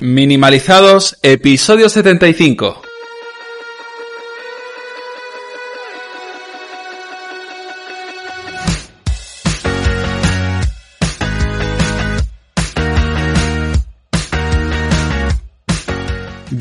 Minimalizados, episodio 75.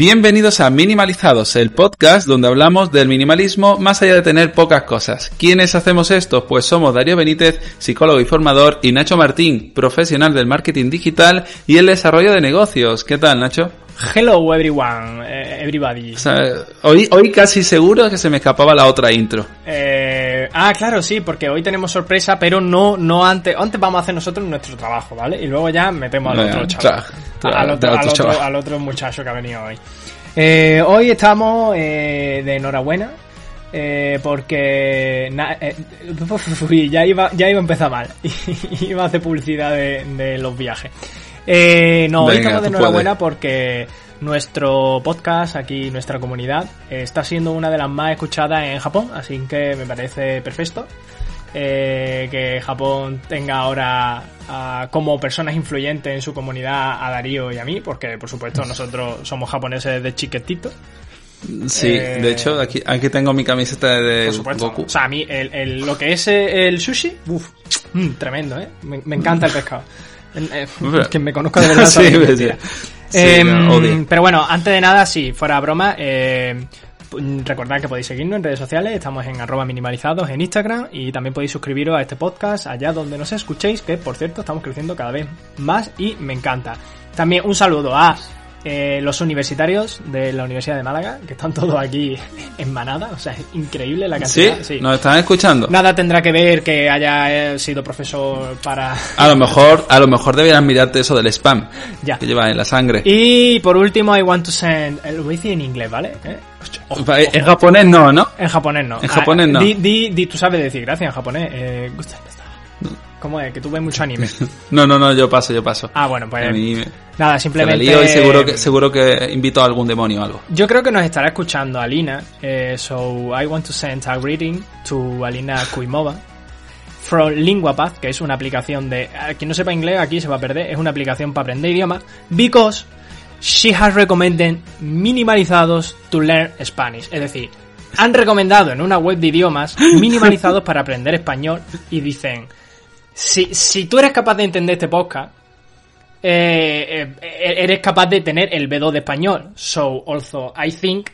Bienvenidos a Minimalizados, el podcast donde hablamos del minimalismo más allá de tener pocas cosas. ¿Quiénes hacemos esto? Pues somos Darío Benítez, psicólogo y formador, y Nacho Martín, profesional del marketing digital y el desarrollo de negocios. ¿Qué tal, Nacho? Hello everyone, eh, everybody. O sea, hoy, hoy casi seguro que se me escapaba la otra intro. Eh, ah, claro, sí, porque hoy tenemos sorpresa, pero no, no antes. Antes vamos a hacer nosotros nuestro trabajo, ¿vale? Y luego ya metemos al otro chaval. al, otro, al al, otro otro, chaval. al otro muchacho que ha venido hoy. Eh, hoy estamos eh, de enhorabuena. eh, porque na- eh, ya iba ya iba a empezar mal iba a hacer publicidad de, de los viajes eh, no hoy Venga, estamos de enhorabuena porque nuestro podcast aquí nuestra comunidad eh, está siendo una de las más escuchadas en Japón así que me parece perfecto eh, que Japón tenga ahora a- como personas influyentes en su comunidad a Darío y a mí, porque por supuesto nosotros somos japoneses de chiquitito, Sí, Eh, de hecho, aquí, aquí tengo mi camiseta de por supuesto. Goku. O sea, a mí el, el- lo que es eh, el sushi, uff, tremendo, ¿eh? Me, me encanta el pescado. Eh, eh, me conozca de verdad. Sí, sabe que es sí. mentira. Sí, Em, no, pero bueno, antes de nada, sí, fuera broma, eh, recordad que podéis seguirnos en redes sociales, estamos en arroba minimalizados en Instagram y también podéis suscribiros a este podcast allá donde nos escuchéis, que por cierto estamos creciendo cada vez más y me encanta. También un saludo a eh, los universitarios de la Universidad de Málaga, que están todos aquí en manada, o sea, es increíble la ¿Sí? cantidad. ¿Nos están escuchando? Nada tendrá que ver que haya eh, sido profesor para... A lo mejor, a lo mejor deberías mirarte eso del spam ya. que llevas en la sangre. Y por último, I want to send... eh, Lo voy a decir en inglés, ¿vale? ¿Eh? En japonés no, ¿no? En japonés no. En japonés no. Di, di, di- tú sabes decir gracias en japonés. Eh, ¿Cómo es? Que tú ves mucho anime. No, no, no, yo paso, yo paso. Ah, bueno, pues nada, simplemente... lío y seguro que, seguro que invito a algún demonio o algo. Yo creo que nos estará escuchando Alina, eh, so I want to send a greeting to Alina Kuimova from LinguaPath, que es una aplicación de... Quien no sepa inglés aquí se va a perder, es una aplicación para aprender idiomas, because she has recommended minimalizados to learn Spanish. Es decir, han recomendado en una web de idiomas minimalizados para aprender español y dicen, si, si tú eres capaz de entender este podcast, eh, eh, eres capaz de tener el B2 de español. So, also, I think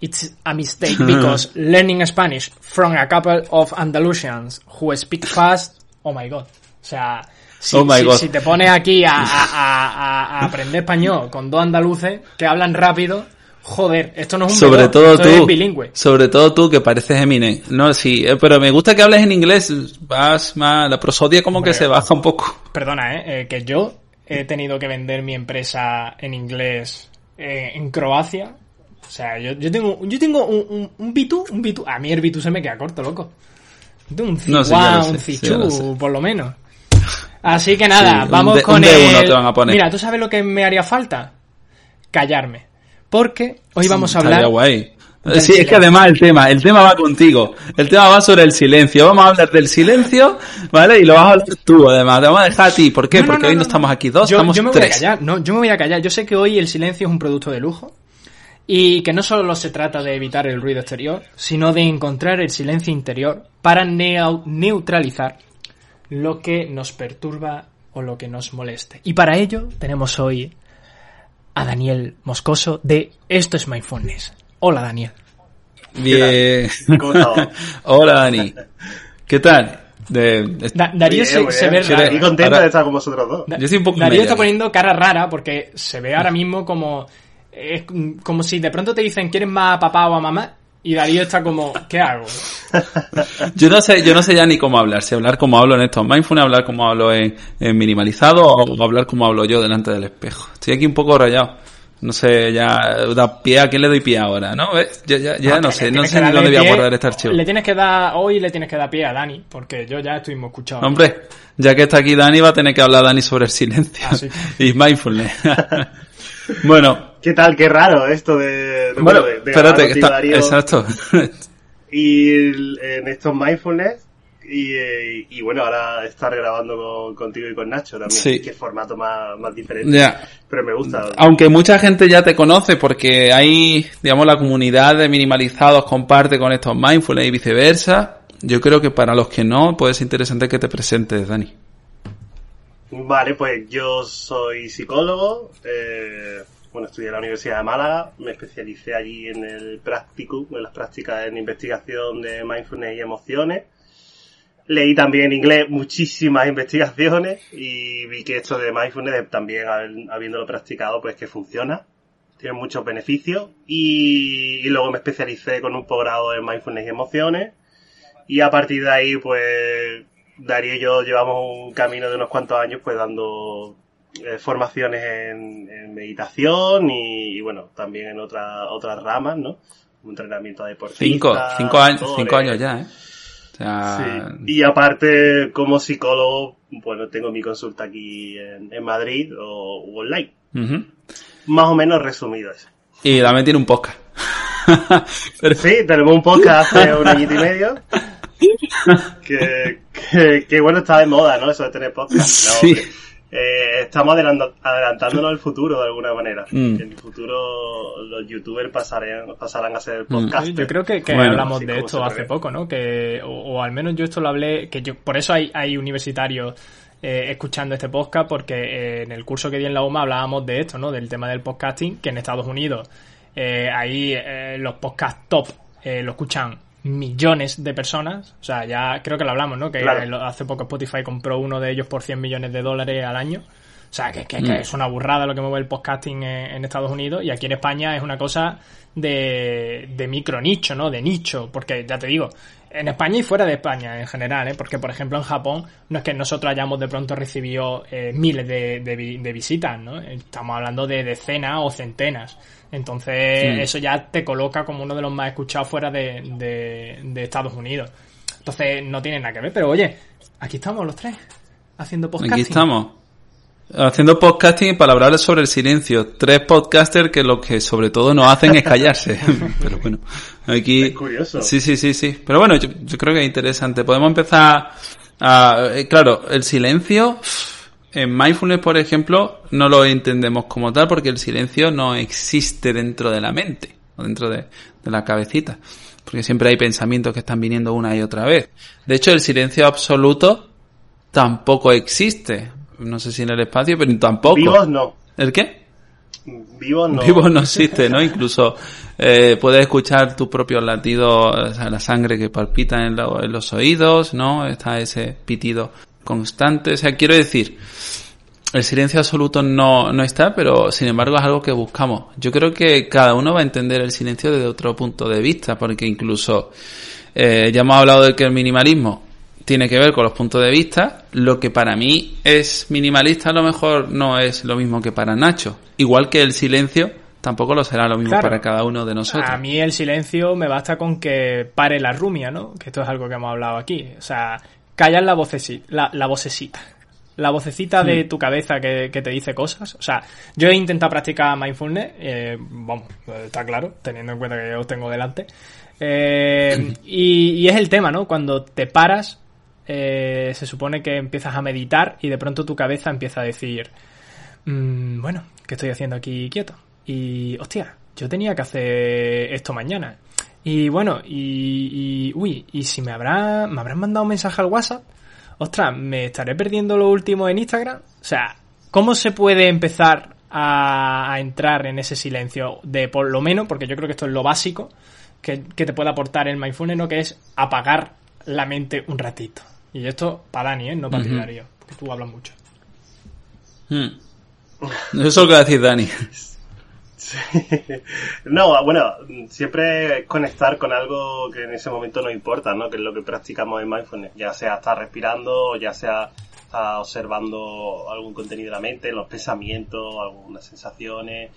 it's a mistake because learning Spanish from a couple of Andalusians who speak fast, oh my god. O sea, si, Oh si- si te pones aquí a- a- a- a aprender español con dos andaluces que hablan rápido, joder, esto no es un Sobre B2, todo esto es tú, bilingüe. sobre todo tú que pareces Eminem. No, sí, eh, pero me gusta que hables en inglés. Vas más, la prosodia como que se baja un poco. Perdona, ¿eh? Eh, que yo he tenido que vender mi empresa en inglés eh, en Croacia. O sea, yo, yo tengo, yo tengo un, un, un B2, un B2. A mí el B2 se me queda corto, loco. Yo tengo un No, Ciguá, sí, lo un sé, lo Cichú, por lo menos. Así que nada, Sí, vamos con un D1 el... te van a poner. Mira, ¿tú sabes lo que me haría falta? Callarme. Porque hoy vamos a hablar... guay. Sí, es que además el tema, el tema va contigo. El tema va sobre el silencio. Vamos a hablar del silencio, ¿vale? Y lo vas a hablar tú, además. Te vamos a dejar a ti. ¿Por qué? No, no, Porque no, hoy no, estamos aquí dos, yo, estamos yo me tres. voy a callar, no, yo me voy a callar. Yo sé que hoy el silencio es un producto de lujo y que no solo se trata de evitar el ruido exterior, sino de encontrar el silencio interior para neutralizar lo que nos perturba o lo que nos moleste. Y para ello tenemos hoy a Daniel Moscoso de Esto es Mindfulness. Hola Daniel. Bien. Hola, Dani. ¿Qué tal? De, de- Da- Darío se, bien, se muy ve raro. Estoy contento Ahora- de estar con vosotros dos. Da- Yo estoy un poco Darío está aquí. poniendo cara rara porque se ve ahora mismo como es como si de pronto te dicen ¿quieres más a papá o a mamá? Y Darío está como ¿qué hago? Yo no sé, yo no sé ya ni cómo hablar. Si hablar como hablo en estos mindfulness, hablar como hablo en, en minimalizado o hablar como hablo yo delante del espejo. Estoy aquí un poco rayado. No sé, ya da pie a quién le doy pie ahora, ¿no? ¿Ves? Ya, ya, no, que sé, no sé que ni dónde voy a guardar este archivo. Le tienes que dar hoy le tienes que dar pie a Dani porque yo ya estuvimos escuchando. Hombre, ya que está aquí Dani, va a tener que hablar Dani sobre el silencio Ah, sí. y mindfulness. bueno, ¿Qué tal? Qué raro esto de... de- bueno, de- de espérate, que está, exacto. Y en estos mindfulness Y, eh, y bueno, ahora estar grabando con- contigo y con Nacho también. Sí. Que formato más, más diferente. Ya. Pero me gusta. Aunque mucha gente ya te conoce porque hay, digamos, la comunidad de minimalizados comparte con estos mindfulness y viceversa. Yo creo que para los que no, puede ser interesante que te presentes, Dani. Vale, pues yo soy psicólogo. eh, bueno, estudié en la Universidad de Málaga. Me especialicé allí en el practicum, en las prácticas en investigación de mindfulness y emociones. Leí también en inglés muchísimas investigaciones y vi que esto de mindfulness, también habi- habiéndolo practicado, pues que funciona. Tiene muchos beneficios. Y, y luego me especialicé con un posgrado en mindfulness y emociones. Y a partir de ahí, pues, Darío y yo llevamos un camino de unos cuantos años, pues, dando eh, formaciones en, en meditación y, y, bueno, también en otras otras ramas, ¿no? Un entrenamiento de deportista. Cinco, cinco años, cinco años ya, ¿eh? O sea, Sí. Y aparte, como psicólogo, bueno, tengo mi consulta aquí en, en Madrid o o online. Más o menos resumido eso. Y también tiene un podcast. Pero- Sí, tenemos un podcast hace un añito y medio. Que, que, que, bueno, está de moda, ¿no? Eso de tener podcast. No, Sí. Eh, estamos adelantándonos al futuro de alguna manera. Mm. Que en el futuro los youtubers pasarán, pasarán a ser Mm. podcast. Yo creo que, que Bueno. hablamos de esto hace poco, ¿no? Que, o, o al menos yo esto lo hablé, que yo, por eso hay, hay universitarios eh, escuchando este podcast, porque eh, en el curso que di en la UMA hablábamos de esto, ¿no? Del tema del podcasting, que en Estados Unidos eh, ahí eh, los podcasts top eh, lo escuchan millones de personas, o sea, ya creo que lo hablamos, ¿no? Que Claro. hace poco Spotify compró uno de ellos por 100 millones de dólares al año. O sea, que, que- que Mm. es una burrada lo que mueve el podcasting en, en Estados Unidos y aquí en España es una cosa de, de micro nicho, ¿no? De nicho, porque ya te digo, en España y fuera de España en general, ¿eh? Porque, por ejemplo, en Japón no es que nosotros hayamos de pronto recibido eh, miles de, de vi- de visitas, ¿no? Estamos hablando de decenas o centenas. Entonces, eso ya te coloca como uno de los más escuchados fuera de, de- de Estados Unidos. Entonces, no tiene nada que ver, pero oye, aquí estamos los tres, haciendo podcasting. Aquí estamos. Haciendo podcasting para hablar sobre el silencio. Tres podcasters que lo que sobre todo no hacen es callarse. Pero bueno, aquí... Es curioso. Sí, sí, sí, sí. Pero bueno, yo, yo creo que es interesante. Podemos empezar a... eh, claro, el silencio... En mindfulness, por ejemplo, no lo entendemos como tal porque el silencio no existe dentro de la mente o dentro de, de la cabecita. Porque siempre hay pensamientos que están viniendo una y otra vez. De hecho, el silencio absoluto tampoco existe. No sé si en el espacio, pero tampoco. Vivos no. ¿El qué? Vivos no. Vivo no existe, ¿no? Incluso eh, puedes escuchar tus propios latidos, o sea, la sangre que palpita en, lo- en los oídos, ¿no? Está ese pitido constante. O sea, quiero decir, el silencio absoluto no, no está, pero sin embargo es algo que buscamos. Yo creo que cada uno va a entender el silencio desde otro punto de vista, porque incluso eh, ya hemos hablado de que el minimalismo tiene que ver con los puntos de vista. Lo que para mí es minimalista a lo mejor no es lo mismo que para Nacho. Igual que el silencio tampoco lo será lo mismo Claro. para cada uno de nosotros. A mí el silencio me basta con que pare la rumia, ¿no? Que esto es algo que hemos hablado aquí. O sea, callar la vocecita. La, la vocecita. La vocecita de tu cabeza que, que te dice cosas. O sea, yo he intentado practicar mindfulness. eh, vamos, está claro, teniendo en cuenta que yo os tengo delante. Eh, y, y es el tema, ¿no? Cuando te paras, eh, se supone que empiezas a meditar y de pronto tu cabeza empieza a decir, "Mm, bueno, ¿qué estoy haciendo aquí quieto? Y, hostia, yo tenía que hacer esto mañana. Y bueno, y, y uy, y si me habrá, me habrán mandado un mensaje al WhatsApp, ostras, me estaré perdiendo lo último en Instagram. O sea, ¿cómo se puede empezar a, entrar en ese silencio de por lo menos, porque yo creo que esto es lo básico que, que te puede aportar el mindfulness, ¿no? Que es apagar la mente un ratito. Y esto para Dani, ¿eh? No para ti, Ujú. Darío, porque tú hablas mucho. Hmm. Eso es lo que va a decir Dani. No, bueno, siempre es conectar con algo que en ese momento nos importa, ¿no? Que es lo que practicamos en mindfulness. Ya sea estar respirando, o ya sea estar observando algún contenido de la mente, los pensamientos, algunas sensaciones,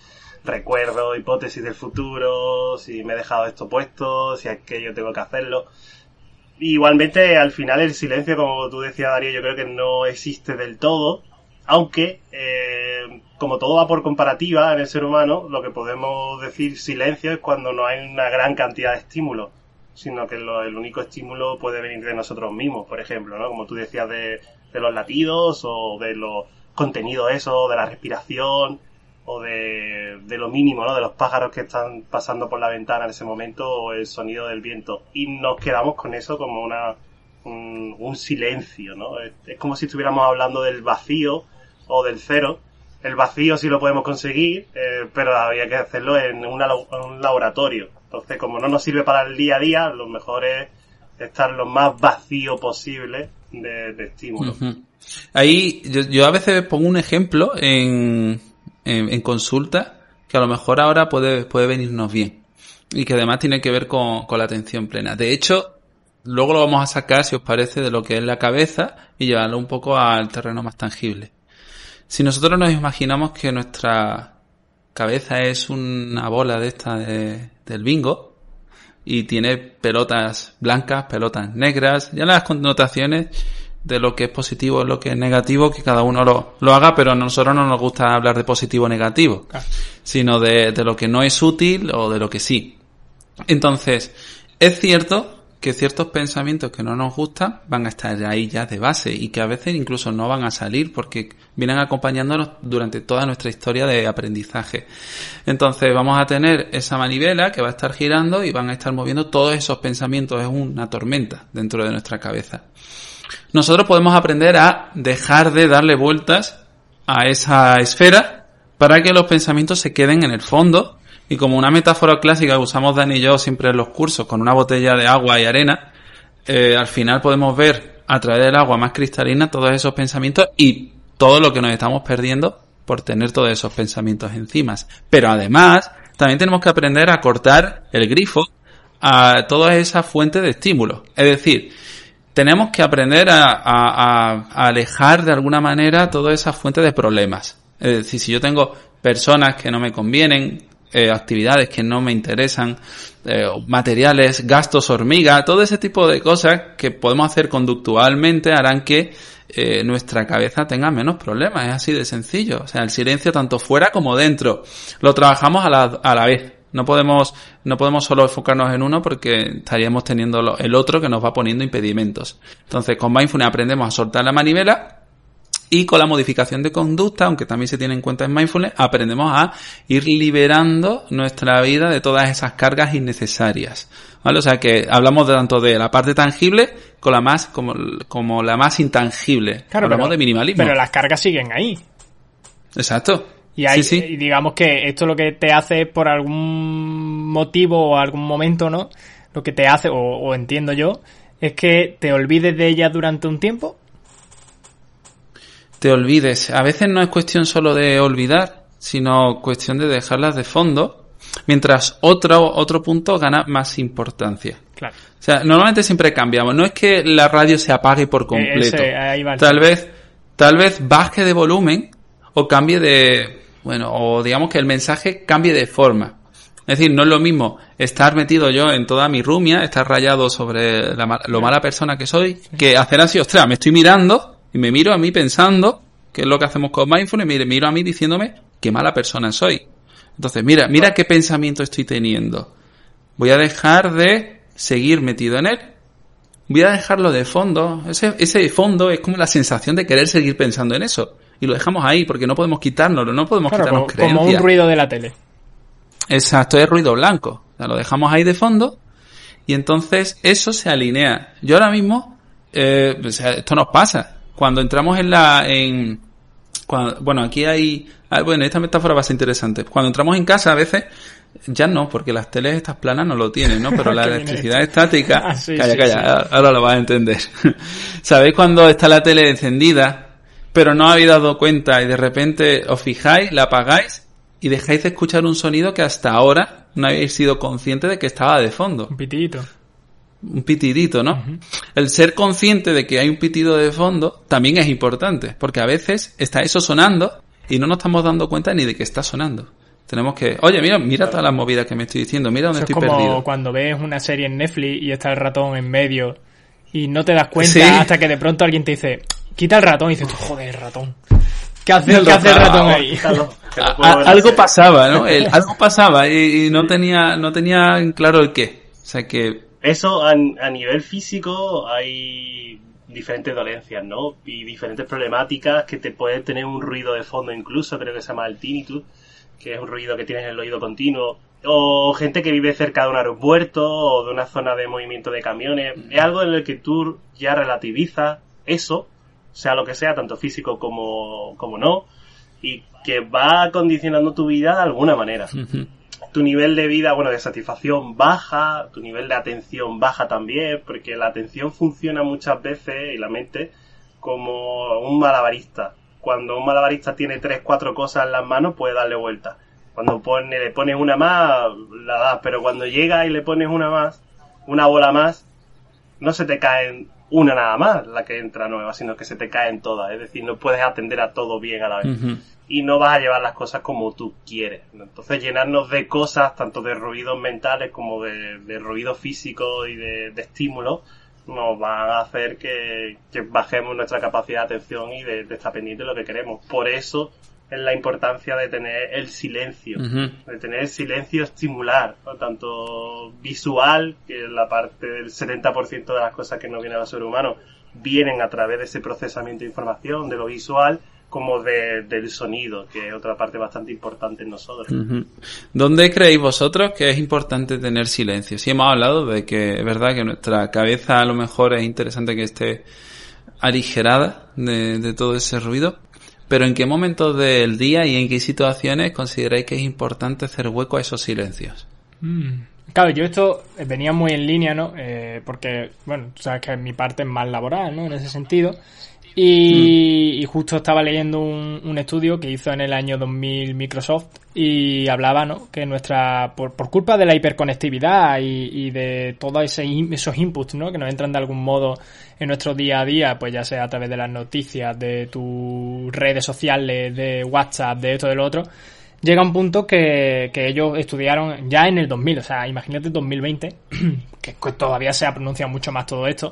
recuerdos, hipótesis del futuro, si me he dejado esto puesto, si es que yo tengo que hacerlo. Igualmente, al final el silencio, como tú decías, Darío, yo creo que no existe del todo, aunque, eh, como todo va por comparativa en el ser humano, lo que podemos decir silencio es cuando no hay una gran cantidad de estímulos. sino que el único estímulo puede venir de nosotros mismos, por ejemplo, ¿no? Como tú decías de, de los latidos o de los contenidos eso, de la respiración o de, de lo mínimo, ¿no? De los pájaros que están pasando por la ventana en ese momento o el sonido del viento. Y nos quedamos con eso como una, un, un silencio, ¿no? Es, como si estuviéramos hablando del vacío o del cero. El vacío sí lo podemos conseguir, eh, pero había que hacerlo en, un laboratorio. Entonces, como no nos sirve para el día a día, lo mejor es estar lo más vacío posible de, de estímulos. Ahí yo, yo a veces pongo un ejemplo en, en, en consulta que a lo mejor ahora puede, puede venirnos bien y que además tiene que ver con, con la atención plena. De hecho, luego lo vamos a sacar, si os parece, de lo que es la cabeza y llevarlo un poco al terreno más tangible. Si nosotros nos imaginamos que nuestra cabeza es una bola de esta de- del bingo y tiene pelotas blancas, pelotas negras, ya las connotaciones de lo que es positivo y lo que es negativo, que cada uno lo, lo haga, pero a nosotros no nos gusta hablar de positivo o negativo, Claro. sino de, de lo que no es útil o de lo que sí. Entonces, es cierto que ciertos pensamientos que no nos gustan van a estar ahí ya de base y que a veces incluso no van a salir porque vienen acompañándonos durante toda nuestra historia de aprendizaje. Entonces vamos a tener esa manivela que va a estar girando y van a estar moviendo todos esos pensamientos. Es una tormenta dentro de nuestra cabeza. Nosotros podemos aprender a dejar de darle vueltas a esa esfera para que los pensamientos se queden en el fondo y como una metáfora clásica que usamos Dani y yo siempre en los cursos con una botella de agua y arena, eh, al final podemos ver a través del agua más cristalina todos esos pensamientos y todo lo que nos estamos perdiendo por tener todos esos pensamientos encima. Pero además, también tenemos que aprender a cortar el grifo a todas esas fuentes de estímulos. Es decir, tenemos que aprender a, a- a- alejar de alguna manera todas esas fuentes de problemas. Es decir, si yo tengo personas que no me convienen, eh, actividades que no me interesan, eh, materiales, gastos hormiga, todo ese tipo de cosas que podemos hacer conductualmente harán que eh, nuestra cabeza tenga menos problemas. Es así de sencillo. O sea, el silencio tanto fuera como dentro. Lo trabajamos a la, a la vez. No podemos, no podemos solo enfocarnos en uno porque estaríamos teniendo el otro que nos va poniendo impedimentos. Entonces, con Mindfulness aprendemos a soltar la manivela y con la modificación de conducta, aunque también se tiene en cuenta en Mindfulness, aprendemos a ir liberando nuestra vida de todas esas cargas innecesarias. ¿Vale? O sea que hablamos de tanto de la parte tangible con la más, como, como la más intangible. Claro, hablamos pero, de minimalismo. pero las cargas siguen ahí. Exacto. Y, hay, sí, sí. y digamos que esto lo que te hace por algún motivo o algún momento, ¿no? Lo que te hace, o, o entiendo yo, es que te olvides de ellas durante un tiempo. te olvides. A veces no es cuestión solo de olvidar, sino cuestión de dejarlas de fondo, mientras otro, otro punto gana más importancia. Claro. O sea, normalmente siempre cambiamos. No es que la radio se apague por completo. Ese- ahí va Tal vez, tal vez baje de volumen o cambie de, bueno, o digamos que el mensaje cambie de forma. Es decir, no es lo mismo estar metido yo en toda mi rumia, estar rayado sobre la lo mala persona que soy, que hacer así, ostras, me estoy mirando y me miro a mí pensando, que es lo que hacemos con Mindfulness, mire, miro a mí diciéndome qué mala persona soy. Entonces, mira, mira qué pensamiento estoy teniendo. Voy a dejar de seguir metido en él. Voy a dejarlo de fondo. Ese, ese fondo es como la sensación de querer seguir pensando en eso. Y lo dejamos ahí porque no podemos quitárnoslo, no podemos Claro, quitarnos como, como un ruido de la tele. Exacto, es ruido blanco. O sea, lo dejamos ahí de fondo y entonces eso se alinea. Yo ahora mismo, eh, o sea, esto nos pasa. Cuando entramos en la, en, cuando- bueno, aquí hay, ah, bueno, esta metáfora va a ser interesante. Cuando entramos en casa a veces, ya no, porque las teles estas planas no lo tienen, ¿no? Pero la electricidad estática, Ah, sí, calla, sí, calla, sí. ahora lo vas a entender. ¿Sabéis cuando está la tele encendida, pero no habéis dado cuenta y de repente os fijáis, la apagáis y dejáis de escuchar un sonido que hasta ahora no habéis sido consciente de que estaba de fondo? Un pitidito. un pitidito, ¿no? El ser consciente de que hay un pitido de fondo también es importante, porque a veces está eso sonando y no nos estamos dando cuenta ni de que está sonando. Tenemos que, oye, mira, mira todas las movidas que me estoy diciendo, mira dónde Eso es estoy como perdido. cuando ves una serie en Netflix y está el ratón en medio y no te das cuenta Sí. hasta que de pronto alguien te dice, quita el ratón y dices, tú, joder, el ratón. ¿Qué hace, El ¿qué hace el ratón, ah, ahí? Quítalo, A- algo pasaba, ¿no? El- algo pasaba y, y no tenía, no tenía en claro el qué. O sea que Eso a, a nivel físico hay diferentes dolencias, ¿no? Y diferentes problemáticas que te pueden tener un ruido de fondo incluso, creo que se llama el tinnitus, que es un ruido que tienes en el oído continuo, o gente que vive cerca de un aeropuerto o de una zona de movimiento de camiones. Es algo en el que tú ya relativizas eso, sea lo que sea, tanto físico como, como no, y que va condicionando tu vida de alguna manera. Tu nivel de vida, bueno, de satisfacción baja, tu nivel de atención baja también, porque la atención funciona muchas veces, y la mente, como un malabarista. Cuando un malabarista tiene tres, cuatro cosas en las manos, puede darle vuelta. Cuando pone, le pones una más, la das, pero cuando llega y le pones una más, una bola más, no se te caen una nada más la que entra nueva, sino que se te caen todas. Es decir, no puedes atender a todo bien a la vez. Y no vas a llevar las cosas como tú quieres. Entonces, llenarnos de cosas, tanto de ruidos mentales como de, de ruido físico y de, de estímulos, nos van a hacer que, bajemos nuestra capacidad de atención y de, de estar pendiente de lo que queremos. Por eso es la importancia de tener el silencio, de tener el silencio estimular, tanto visual, que es la parte del 70% de las cosas que nos vienen al ser humano, vienen a través de ese procesamiento de información, de lo visual, como del sonido, que es otra parte bastante importante en nosotros. ¿Dónde creéis vosotros que es importante tener silencio? Si hemos hablado de que es verdad que nuestra cabeza a lo mejor es interesante que esté aligerada de todo ese ruido, pero ¿en qué momentos del día y en qué situaciones consideráis que es importante hacer hueco a esos silencios? Mm. Claro, yo esto venía muy en línea, ¿no? Eh, porque, bueno, sabes que mi parte es más laboral, ¿no? En ese sentido. Y, justo estaba leyendo un, estudio que hizo en el año 2000 Microsoft y hablaba, ¿no? Que nuestra, por, culpa de la hiperconectividad y, de todos esos inputs, ¿no? Que nos entran de algún modo en nuestro día a día, pues ya sea a través de las noticias, de tus redes sociales, de WhatsApp, de esto, de lo otro, llega un punto que, que ellos estudiaron ya en el 2000, o sea, imagínate 2020, que todavía se ha pronunciado mucho más todo esto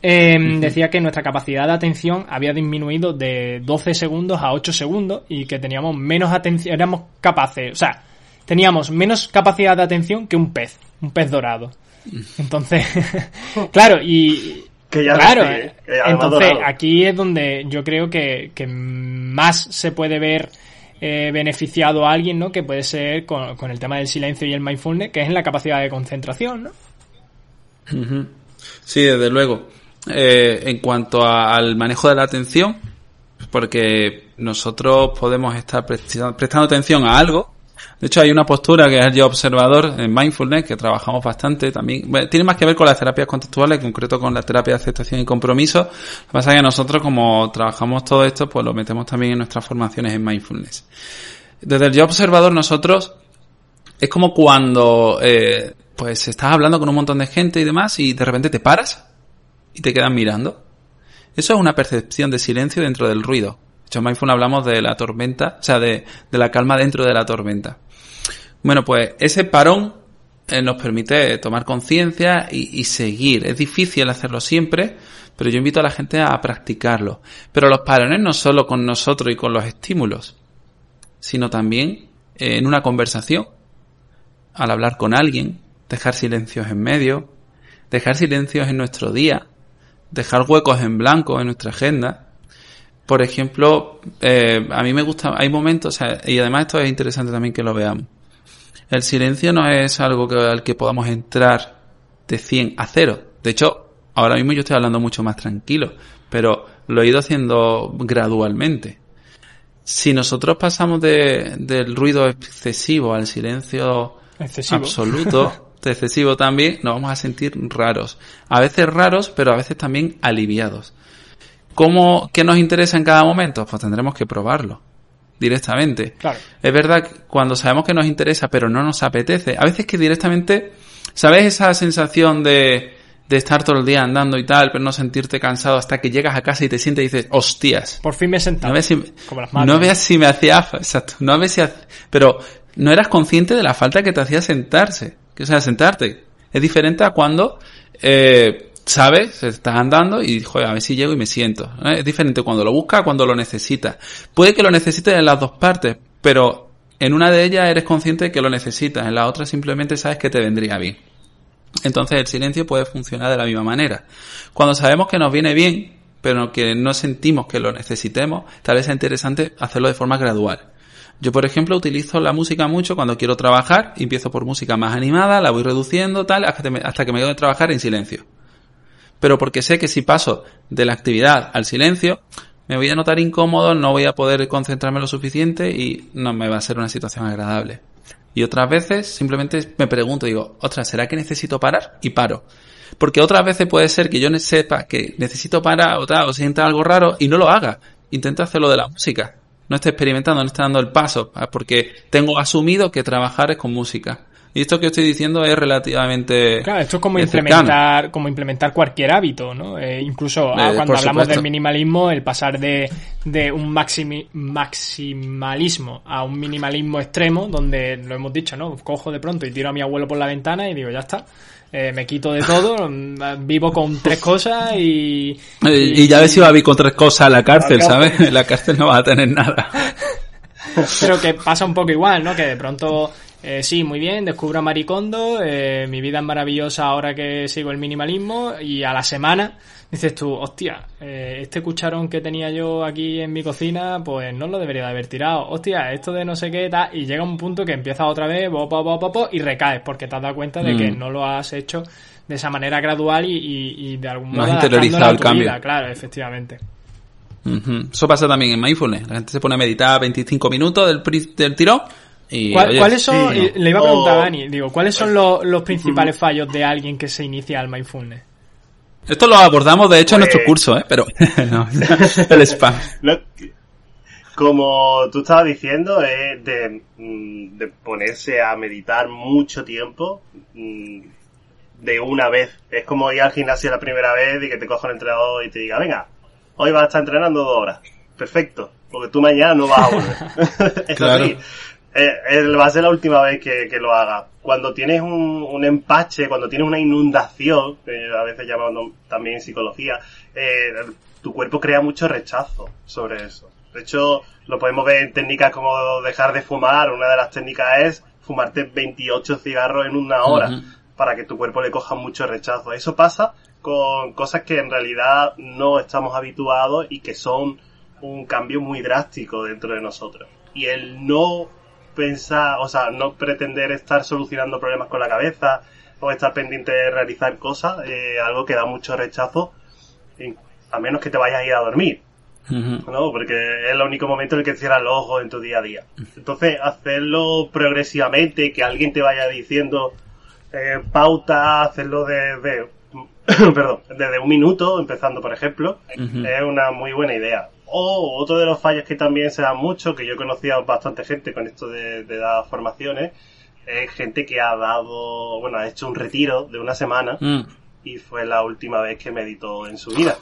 Em, decía que nuestra capacidad de atención había disminuido de 12 segundos a 8 segundos y que teníamos menos atención, éramos capaces, o sea, teníamos menos capacidad de atención que un pez, un pez dorado. Entonces, claro, y... claro, eh, entonces aquí es donde yo creo que, más se puede ver eh, beneficiado a alguien, ¿no? Que puede ser con, con, el tema del silencio y el mindfulness, que es en la capacidad de concentración, ¿no? Sí, desde luego. Eh, en cuanto al manejo de la atención, porque nosotros podemos estar prestando atención a algo. De hecho, hay una postura que es el yo observador en mindfulness, que trabajamos bastante también. tiene más que ver con las terapias contextuales, en concreto con la terapia de aceptación y compromiso. Lo que pasa es que nosotros, como trabajamos todo esto, pues lo metemos también en nuestras formaciones en mindfulness. Desde el yo observador, nosotros, es como cuando, eh, pues estás hablando con un montón de gente y demás, y de repente te paras y te quedan mirando. Eso es una percepción de silencio dentro del ruido. De hecho, en Mindful hablamos de la tormenta, o sea, de, la calma dentro de la tormenta. Bueno, pues ese parón eh, nos permite tomar conciencia y, seguir. Es difícil hacerlo siempre, pero yo invito a la gente a practicarlo. Pero los parones no solo con nosotros y con los estímulos, sino también en una conversación, al hablar con alguien, dejar silencios en medio, dejar silencios en nuestro día, dejar huecos en blanco en nuestra agenda. Por ejemplo, eh, a mí me gusta, hay momentos, y además esto es interesante también que lo veamos. El silencio no es algo que, al que podamos entrar de 100 a 0. De hecho, ahora mismo yo estoy hablando mucho más tranquilo, pero lo he ido haciendo gradualmente. Si nosotros pasamos de, del ruido excesivo al silencio absoluto, excesivo también, nos vamos a sentir raros. A veces raros, pero a veces también aliviados. ¿Cómo, qué nos interesa en cada momento? Pues tendremos que probarlo directamente. Es verdad que cuando sabemos que nos interesa, pero no nos apetece, a veces que directamente, ¿sabes esa sensación de, de estar todo el día andando y tal, pero no sentirte cansado hasta que llegas a casa y te sientes y dices, hostias. Por fin me he sentado. No veas si, no veas si me hacía, exacto, no veas si, pero no eras consciente de la falta que te hacía sentarse que sea sentarte. Es diferente a cuando, eh, sabes, estás andando y, joder, a ver si llego y me siento. Es diferente cuando lo buscas a cuando lo necesitas. Puede que lo necesites en las dos partes, pero en una de ellas eres consciente de que lo necesitas, en la otra simplemente sabes que te vendría bien. entonces el silencio puede funcionar de la misma manera. Cuando sabemos que nos viene bien, pero que no sentimos que lo necesitemos, tal vez sea interesante hacerlo de forma gradual. Yo, por ejemplo, utilizo la música mucho cuando quiero trabajar, empiezo por música más animada, la voy reduciendo, tal, hasta que me quedo de trabajar en silencio. Pero porque sé que si paso de la actividad al silencio, me voy a notar incómodo, no voy a poder concentrarme lo suficiente y no me va a ser una situación agradable. Y otras veces simplemente me pregunto, digo, ostras, ¿será que necesito parar? Y paro. Porque otras veces puede ser que yo sepa que necesito parar o tal, o sienta algo raro y no lo haga. Intento hacerlo de la música no esté experimentando, no esté dando el paso, ah, porque tengo asumido que trabajar es con música. Y esto que estoy diciendo es relativamente. Claro, esto es como implementar, como implementar cualquier hábito, ¿no? Eh, incluso ah, eh, cuando hablamos del minimalismo, el pasar de, de un maximalismo a un minimalismo extremo, donde lo hemos dicho, ¿no? Cojo de pronto y tiro a mi abuelo por la ventana y digo, ya está. Eh, me quito de todo, vivo con tres cosas y, y... ya ves si va a vivir con tres cosas a la cárcel, ¿sabes? En la cárcel no va a tener nada. Pero que pasa un poco igual, ¿no? Que de pronto eh, sí, muy bien, descubro a Maricondo, eh, mi vida es maravillosa ahora que sigo el minimalismo y a la semana dices tú, hostia, eh, este cucharón que tenía yo aquí en mi cocina, pues no lo debería de haber tirado, hostia, esto de no sé qué, tal, y llega un punto que empieza otra vez, y recaes porque te has dado cuenta de que mm. no lo has hecho de esa manera gradual y, de algún modo... Has interiorizado el cambio. claro, efectivamente. Eso pasa también en mindfulness. La gente se pone a meditar 25 minutos del, del tirón ¿Cuáles son, le iba a preguntar a Dani, digo, ¿cuáles son los, principales fallos de alguien que se inicia al mindfulness? Esto lo abordamos de hecho en nuestro pues- curso, ¿eh? Pero no, el spam. como tú estabas diciendo, es mm, de, ponerse a meditar mucho tiempo mm, de una vez. Es como ir al gimnasio la primera vez y que te coja el entrenador y te diga, venga, hoy vas a estar entrenando dos horas. Perfecto, porque tú mañana no vas a volver. es claro. Eh, va a ser la última vez que, lo haga. Cuando tienes un, empache, cuando tienes una inundación, a veces llamando también en psicología, eh, tu cuerpo crea mucho rechazo sobre eso. De hecho, lo podemos ver en técnicas como dejar de fumar. Una de las técnicas es fumarte 28 cigarros en una hora para que tu cuerpo le coja mucho rechazo. Eso pasa con cosas que en realidad no estamos habituados y que son un cambio muy drástico dentro de nosotros. Y el no pensar, o sea, no pretender estar solucionando problemas con la cabeza o estar pendiente de realizar cosas, eh, algo que da mucho rechazo, a menos que te vayas a ir a dormir. ¿no? Porque es el único momento en el que cierras los ojos en tu día a día. Entonces, hacerlo progresivamente, que alguien te vaya diciendo eh, pauta, hacerlo desde, perdón, desde un minuto, empezando por ejemplo, es una muy buena idea. O otro de los fallos que también se dan mucho, que yo he conocido bastante gente con esto de, dar formaciones, es gente que ha dado, bueno, ha hecho un retiro de una semana mm. y fue la última vez que meditó en su vida.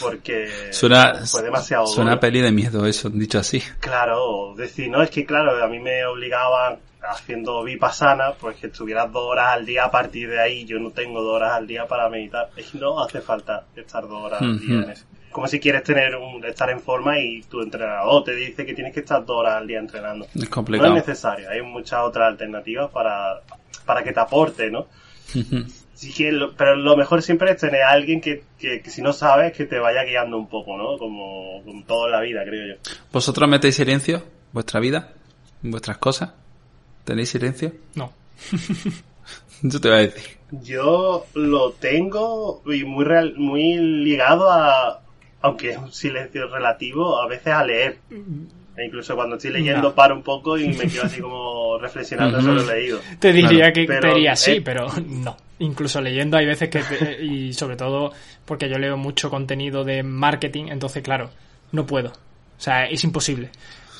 Porque fue demasiado. Suena peli de miedo eso, dicho así. Claro, decir, no, es que claro, a mí me obligaban haciendo vipassana, pues que estuvieras dos horas al día a partir de ahí, yo no tengo dos horas al día para meditar. No hace falta estar dos horas al día en eso como si quieres tener un, estar en forma y tu entrenador te dice que tienes que estar dos horas al día entrenando. Es complicado. No es necesario, hay muchas otras alternativas para, para que te aporte, ¿no? sí que pero lo mejor siempre es tener a alguien que, que, si no sabes que te vaya guiando un poco, ¿no? Como, como todo en la vida, creo yo. ¿Vosotros metéis silencio vuestra vida? ¿En vuestras cosas? ¿Tenéis silencio? No. Yo te voy a decir. Yo lo tengo y muy real, muy ligado a, aunque es un silencio relativo, a veces a leer. E incluso cuando estoy leyendo paro un poco y me quedo así como reflexionando sobre lo leído. Te diría que te diría sí, pero no. Incluso leyendo hay veces que... y sobre todo porque yo leo mucho contenido de marketing, entonces claro, no puedo. O sea, es imposible.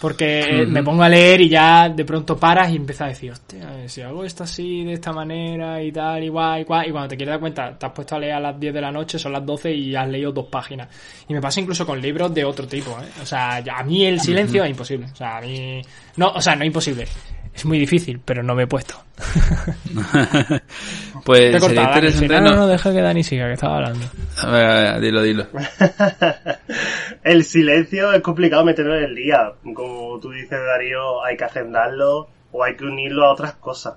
Porque me pongo a leer y ya de pronto paras y empiezas a decir, hostia, si hago esto así, de esta manera y tal, igual, igual. Y cuando te quieres dar cuenta, te has puesto a leer a las 10 de la noche, son las 12 y has leído dos páginas. Y me pasa incluso con libros de otro tipo, ¿eh? O sea, a mí el silencio es imposible. O sea, a mí. No, o sea, no es imposible. Es muy difícil, pero no me he puesto. pues sería interesante. No, no, deja que Dani siga, que estaba hablando. A ver, a ver dilo, dilo. el silencio es complicado meterlo en el día. Como tú dices, Darío, hay que agendarlo o hay que unirlo a otras cosas.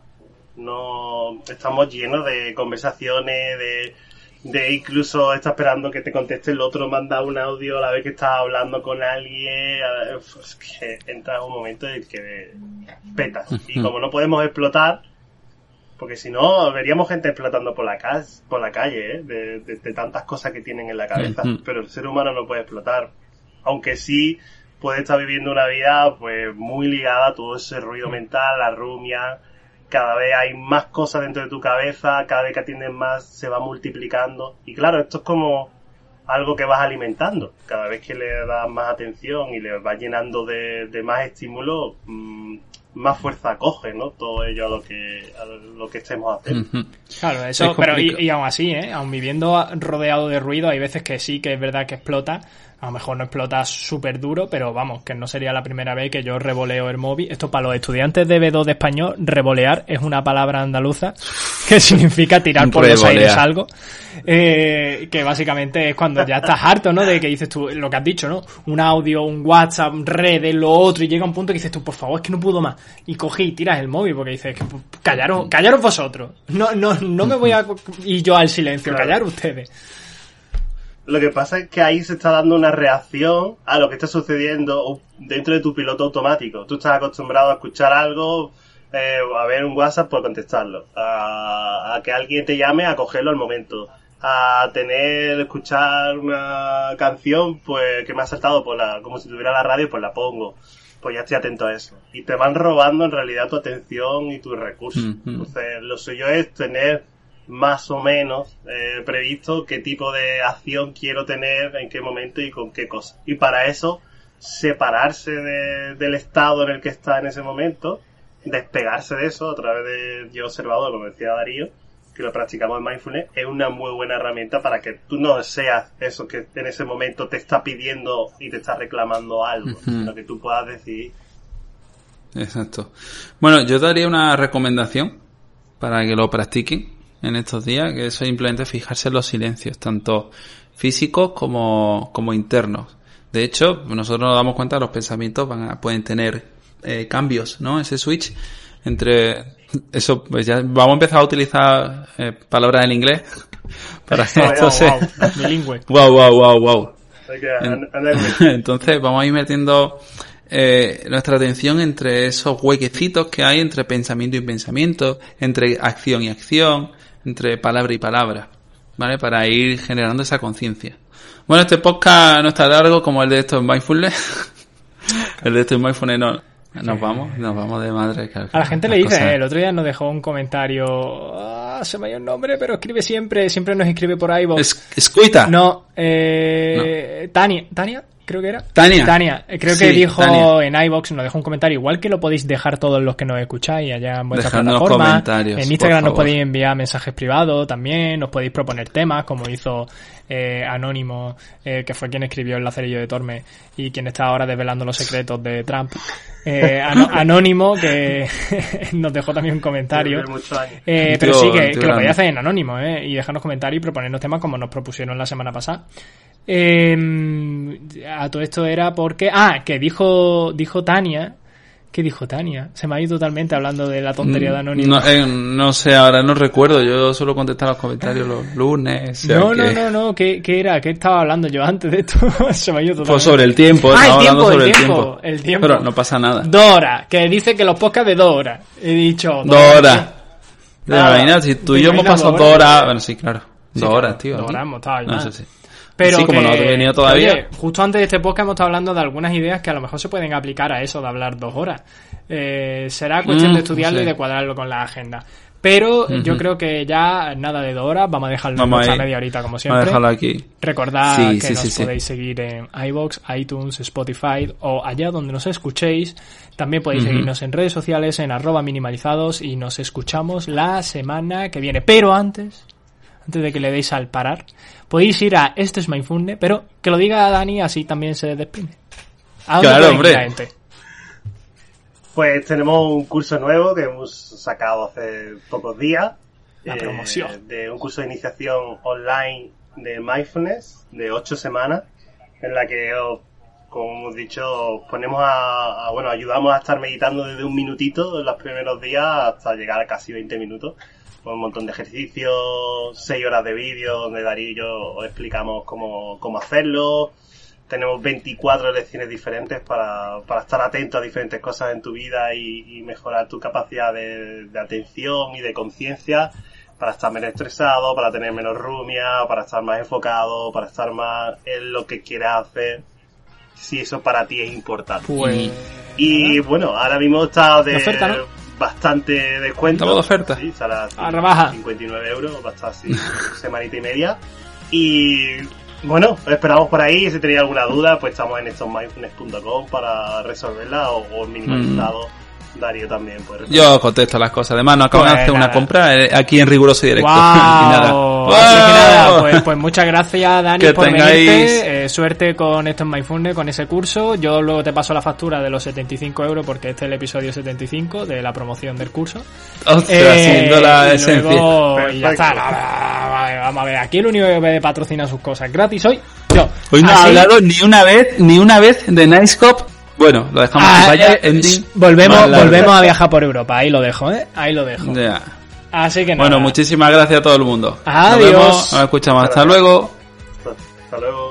No estamos llenos de conversaciones, de, de incluso está esperando que te conteste el otro, manda un audio a la vez que estás hablando con alguien. Es que entra un momento en el que petas. Y como no podemos explotar, porque si no, veríamos gente explotando por la, calle, por la calle, ¿eh? de, de, tantas cosas que tienen en la cabeza. Pero el ser humano no puede explotar. Aunque sí puede estar viviendo una vida pues muy ligada a todo ese ruido mental, la rumia. Cada vez hay más cosas dentro de tu cabeza, cada vez que atiendes más se va multiplicando. Y claro, esto es como algo que vas alimentando. Cada vez que le das más atención y le vas llenando de, de más estímulo, mmm, más fuerza coge, ¿no? Todo ello a lo que, a lo que estemos haciendo. Claro, eso, pero y, y, aún así, ¿eh? Aún viviendo rodeado de ruido, hay veces que sí, que es verdad que explota, a lo mejor no explota súper duro, pero vamos, que no sería la primera vez que yo revoleo el móvil. Esto para los estudiantes de B2 de español, revolear es una palabra andaluza que significa tirar por los aires algo. Eh, que básicamente es cuando ya estás harto, ¿no? De que dices tú, lo que has dicho, ¿no? Un audio, un WhatsApp, redes, lo otro, y llega un punto que dices tú, por favor, es que no puedo más. Y cogí y tiras el móvil porque dices, que callaros, callaros vosotros. No, no, no me voy a y yo al silencio, callar ustedes. Lo que pasa es que ahí se está dando una reacción a lo que está sucediendo dentro de tu piloto automático. Tú estás acostumbrado a escuchar algo, eh, a ver un WhatsApp por contestarlo, a, a, que alguien te llame a cogerlo al momento, a tener, escuchar una canción pues que me ha saltado por la, como si tuviera la radio, pues la pongo. Pues ya estoy atento a eso. Y te van robando en realidad tu atención y tus recursos. Entonces, lo suyo es tener más o menos eh, previsto qué tipo de acción quiero tener, en qué momento y con qué cosa. Y para eso, separarse de, del estado en el que está en ese momento, despegarse de eso a través de yo observador, como decía Darío, que lo practicamos en mindfulness, es una muy buena herramienta para que tú no seas eso que en ese momento te está pidiendo y te está reclamando algo, sino que tú puedas decidir. Exacto. Bueno, yo daría una recomendación para que lo practiquen en estos días, que es simplemente fijarse en los silencios, tanto físicos como, como internos. De hecho, nosotros nos damos cuenta que los pensamientos van a, pueden tener eh, cambios, ¿no? Ese switch entre eso, pues ya vamos a empezar a utilizar eh, palabras en inglés para que esto sea wow, wow, wow, wow. Entonces vamos a ir metiendo eh, nuestra atención entre esos huequecitos que hay entre pensamiento y pensamiento, entre acción y acción, entre palabra y palabra, ¿vale? Para ir generando esa conciencia. Bueno, este podcast no está largo como el de estos Mindfulness. el de estos Mindfulness no. Nos vamos, nos vamos de madre. a la gente le dice, el otro día nos dejó un comentario, ah, se me ha ido el nombre, pero escribe siempre, siempre nos escribe por ahí. Es, escuita. No, eh, Tania, Tania, creo que era. Tania. Tania, eh, creo que dijo en iBox, nos dejó un comentario, igual que lo podéis dejar todos los que nos escucháis allá en vuestra plataforma. En Instagram nos podéis enviar mensajes privados también, nos podéis proponer temas, como hizo eh, Anónimo, eh, que fue quien escribió el lacerillo de Torme y quien está ahora desvelando los secretos de Trump. Eh, Anónimo, que nos dejó también un comentario. Eh, pero sí, que, que lo podéis hacer en Anónimo, ¿eh? Y dejarnos comentarios y proponernos temas como nos propusieron la semana pasada. Eh, a todo esto era porque. Ah, que dijo, dijo Tania. ¿Qué dijo Tania? Se me ha ido totalmente hablando de la tontería de Anónimo. No, eh, no sé, ahora no recuerdo. Yo solo contestaba los comentarios los lunes. No, no, no, no. ¿Qué, ¿Qué, era? ¿Qué estaba hablando yo antes de esto? Se me ha ido totalmente. Fue sobre el tiempo. Ah, el tiempo, sobre el, tiempo, el tiempo. Pero no pasa nada. Dora, que dice que los podcasts de Dora. He dicho. Dora. Dora. si tú y yo hemos pasado dos horas. Bueno, sí, claro. Dos horas, tío. Dos horas hemos estado ahí. No sé si. Pero sí, como que, no he venido todavía. Oye, justo antes de este podcast hemos estado hablando de algunas ideas que a lo mejor se pueden aplicar a eso de hablar dos horas. Eh, será cuestión Mm, de estudiarlo sí. y de cuadrarlo con la agenda. Pero yo creo que ya nada de dos horas, vamos a dejarlo Vamos en media horita como Vamos a siempre. dejarlo aquí. Recordad Sí, que sí, nos sí, podéis seguir en iBox, iTunes, Spotify o allá donde nos escuchéis. También podéis seguirnos en redes sociales en arroba minimalizados y nos escuchamos la semana que viene. Pero antes, antes de que le deis al parar, podéis ir a Este es Mindfulness, pero que lo diga Dani así también se despide. ¿A dónde Claro, hombre. la gente? Pues tenemos un curso nuevo que hemos sacado hace pocos días. La eh, promoción. de un curso de iniciación online de mindfulness de ocho semanas, en la que os como hemos dicho, ponemos a, a- bueno, ayudamos a estar meditando desde un minutito en los primeros días hasta llegar a casi 20 minutos. Con un montón de ejercicios, 6 horas de vídeo donde Darío y yo os explicamos cómo, cómo hacerlo. Tenemos 24 lecciones diferentes para, para estar atento a diferentes cosas en tu vida y, y mejorar tu capacidad de, de atención y de conciencia para estar menos estresado, para tener menos rumia, para estar más enfocado, para estar más en lo que quieras hacer, si eso para ti es importante. Pues. Y bueno, ahora mismo está de De oferta, ¿no? Bastante descuento. Estamos de oferta. Sí, estará A rebaja. 59 euros, va a estar así semanita y media. Y bueno, esperamos por ahí. Si tenéis alguna duda, pues estamos en estomindfulness.com para resolverla o, o minimalizado. Darío también puede. Yo contesto las cosas. Además, no acaban Pues de hacer una compra eh, aquí en riguroso directo. ¡Guau! Y nada. Así que ¡Wow! nada, pues, pues muchas gracias Dani Que por tengáis- venirte. Eh, suerte con esto en MyFundne, con ese curso. Yo luego te paso la factura de los 75 euros porque este es el episodio 75 de la promoción del curso. Ostras, Eh, siendo la y esencia. luego- y ya está. Vale, Vamos a ver, aquí el único que patrocina sus cosas gratis soy yo. Hoy no ha Así- hablado ni una vez, ni una vez de Nice Cop. Bueno, lo dejamos ah, vaya. Eh, volvemos, volvemos a viajar por Europa, ahí lo dejo, ¿eh? Ahí lo dejo. Yeah. Así que nada. Bueno, muchísimas gracias a todo el mundo. Adiós. Nos vemos, nos escuchamos. Hasta luego. Hasta luego.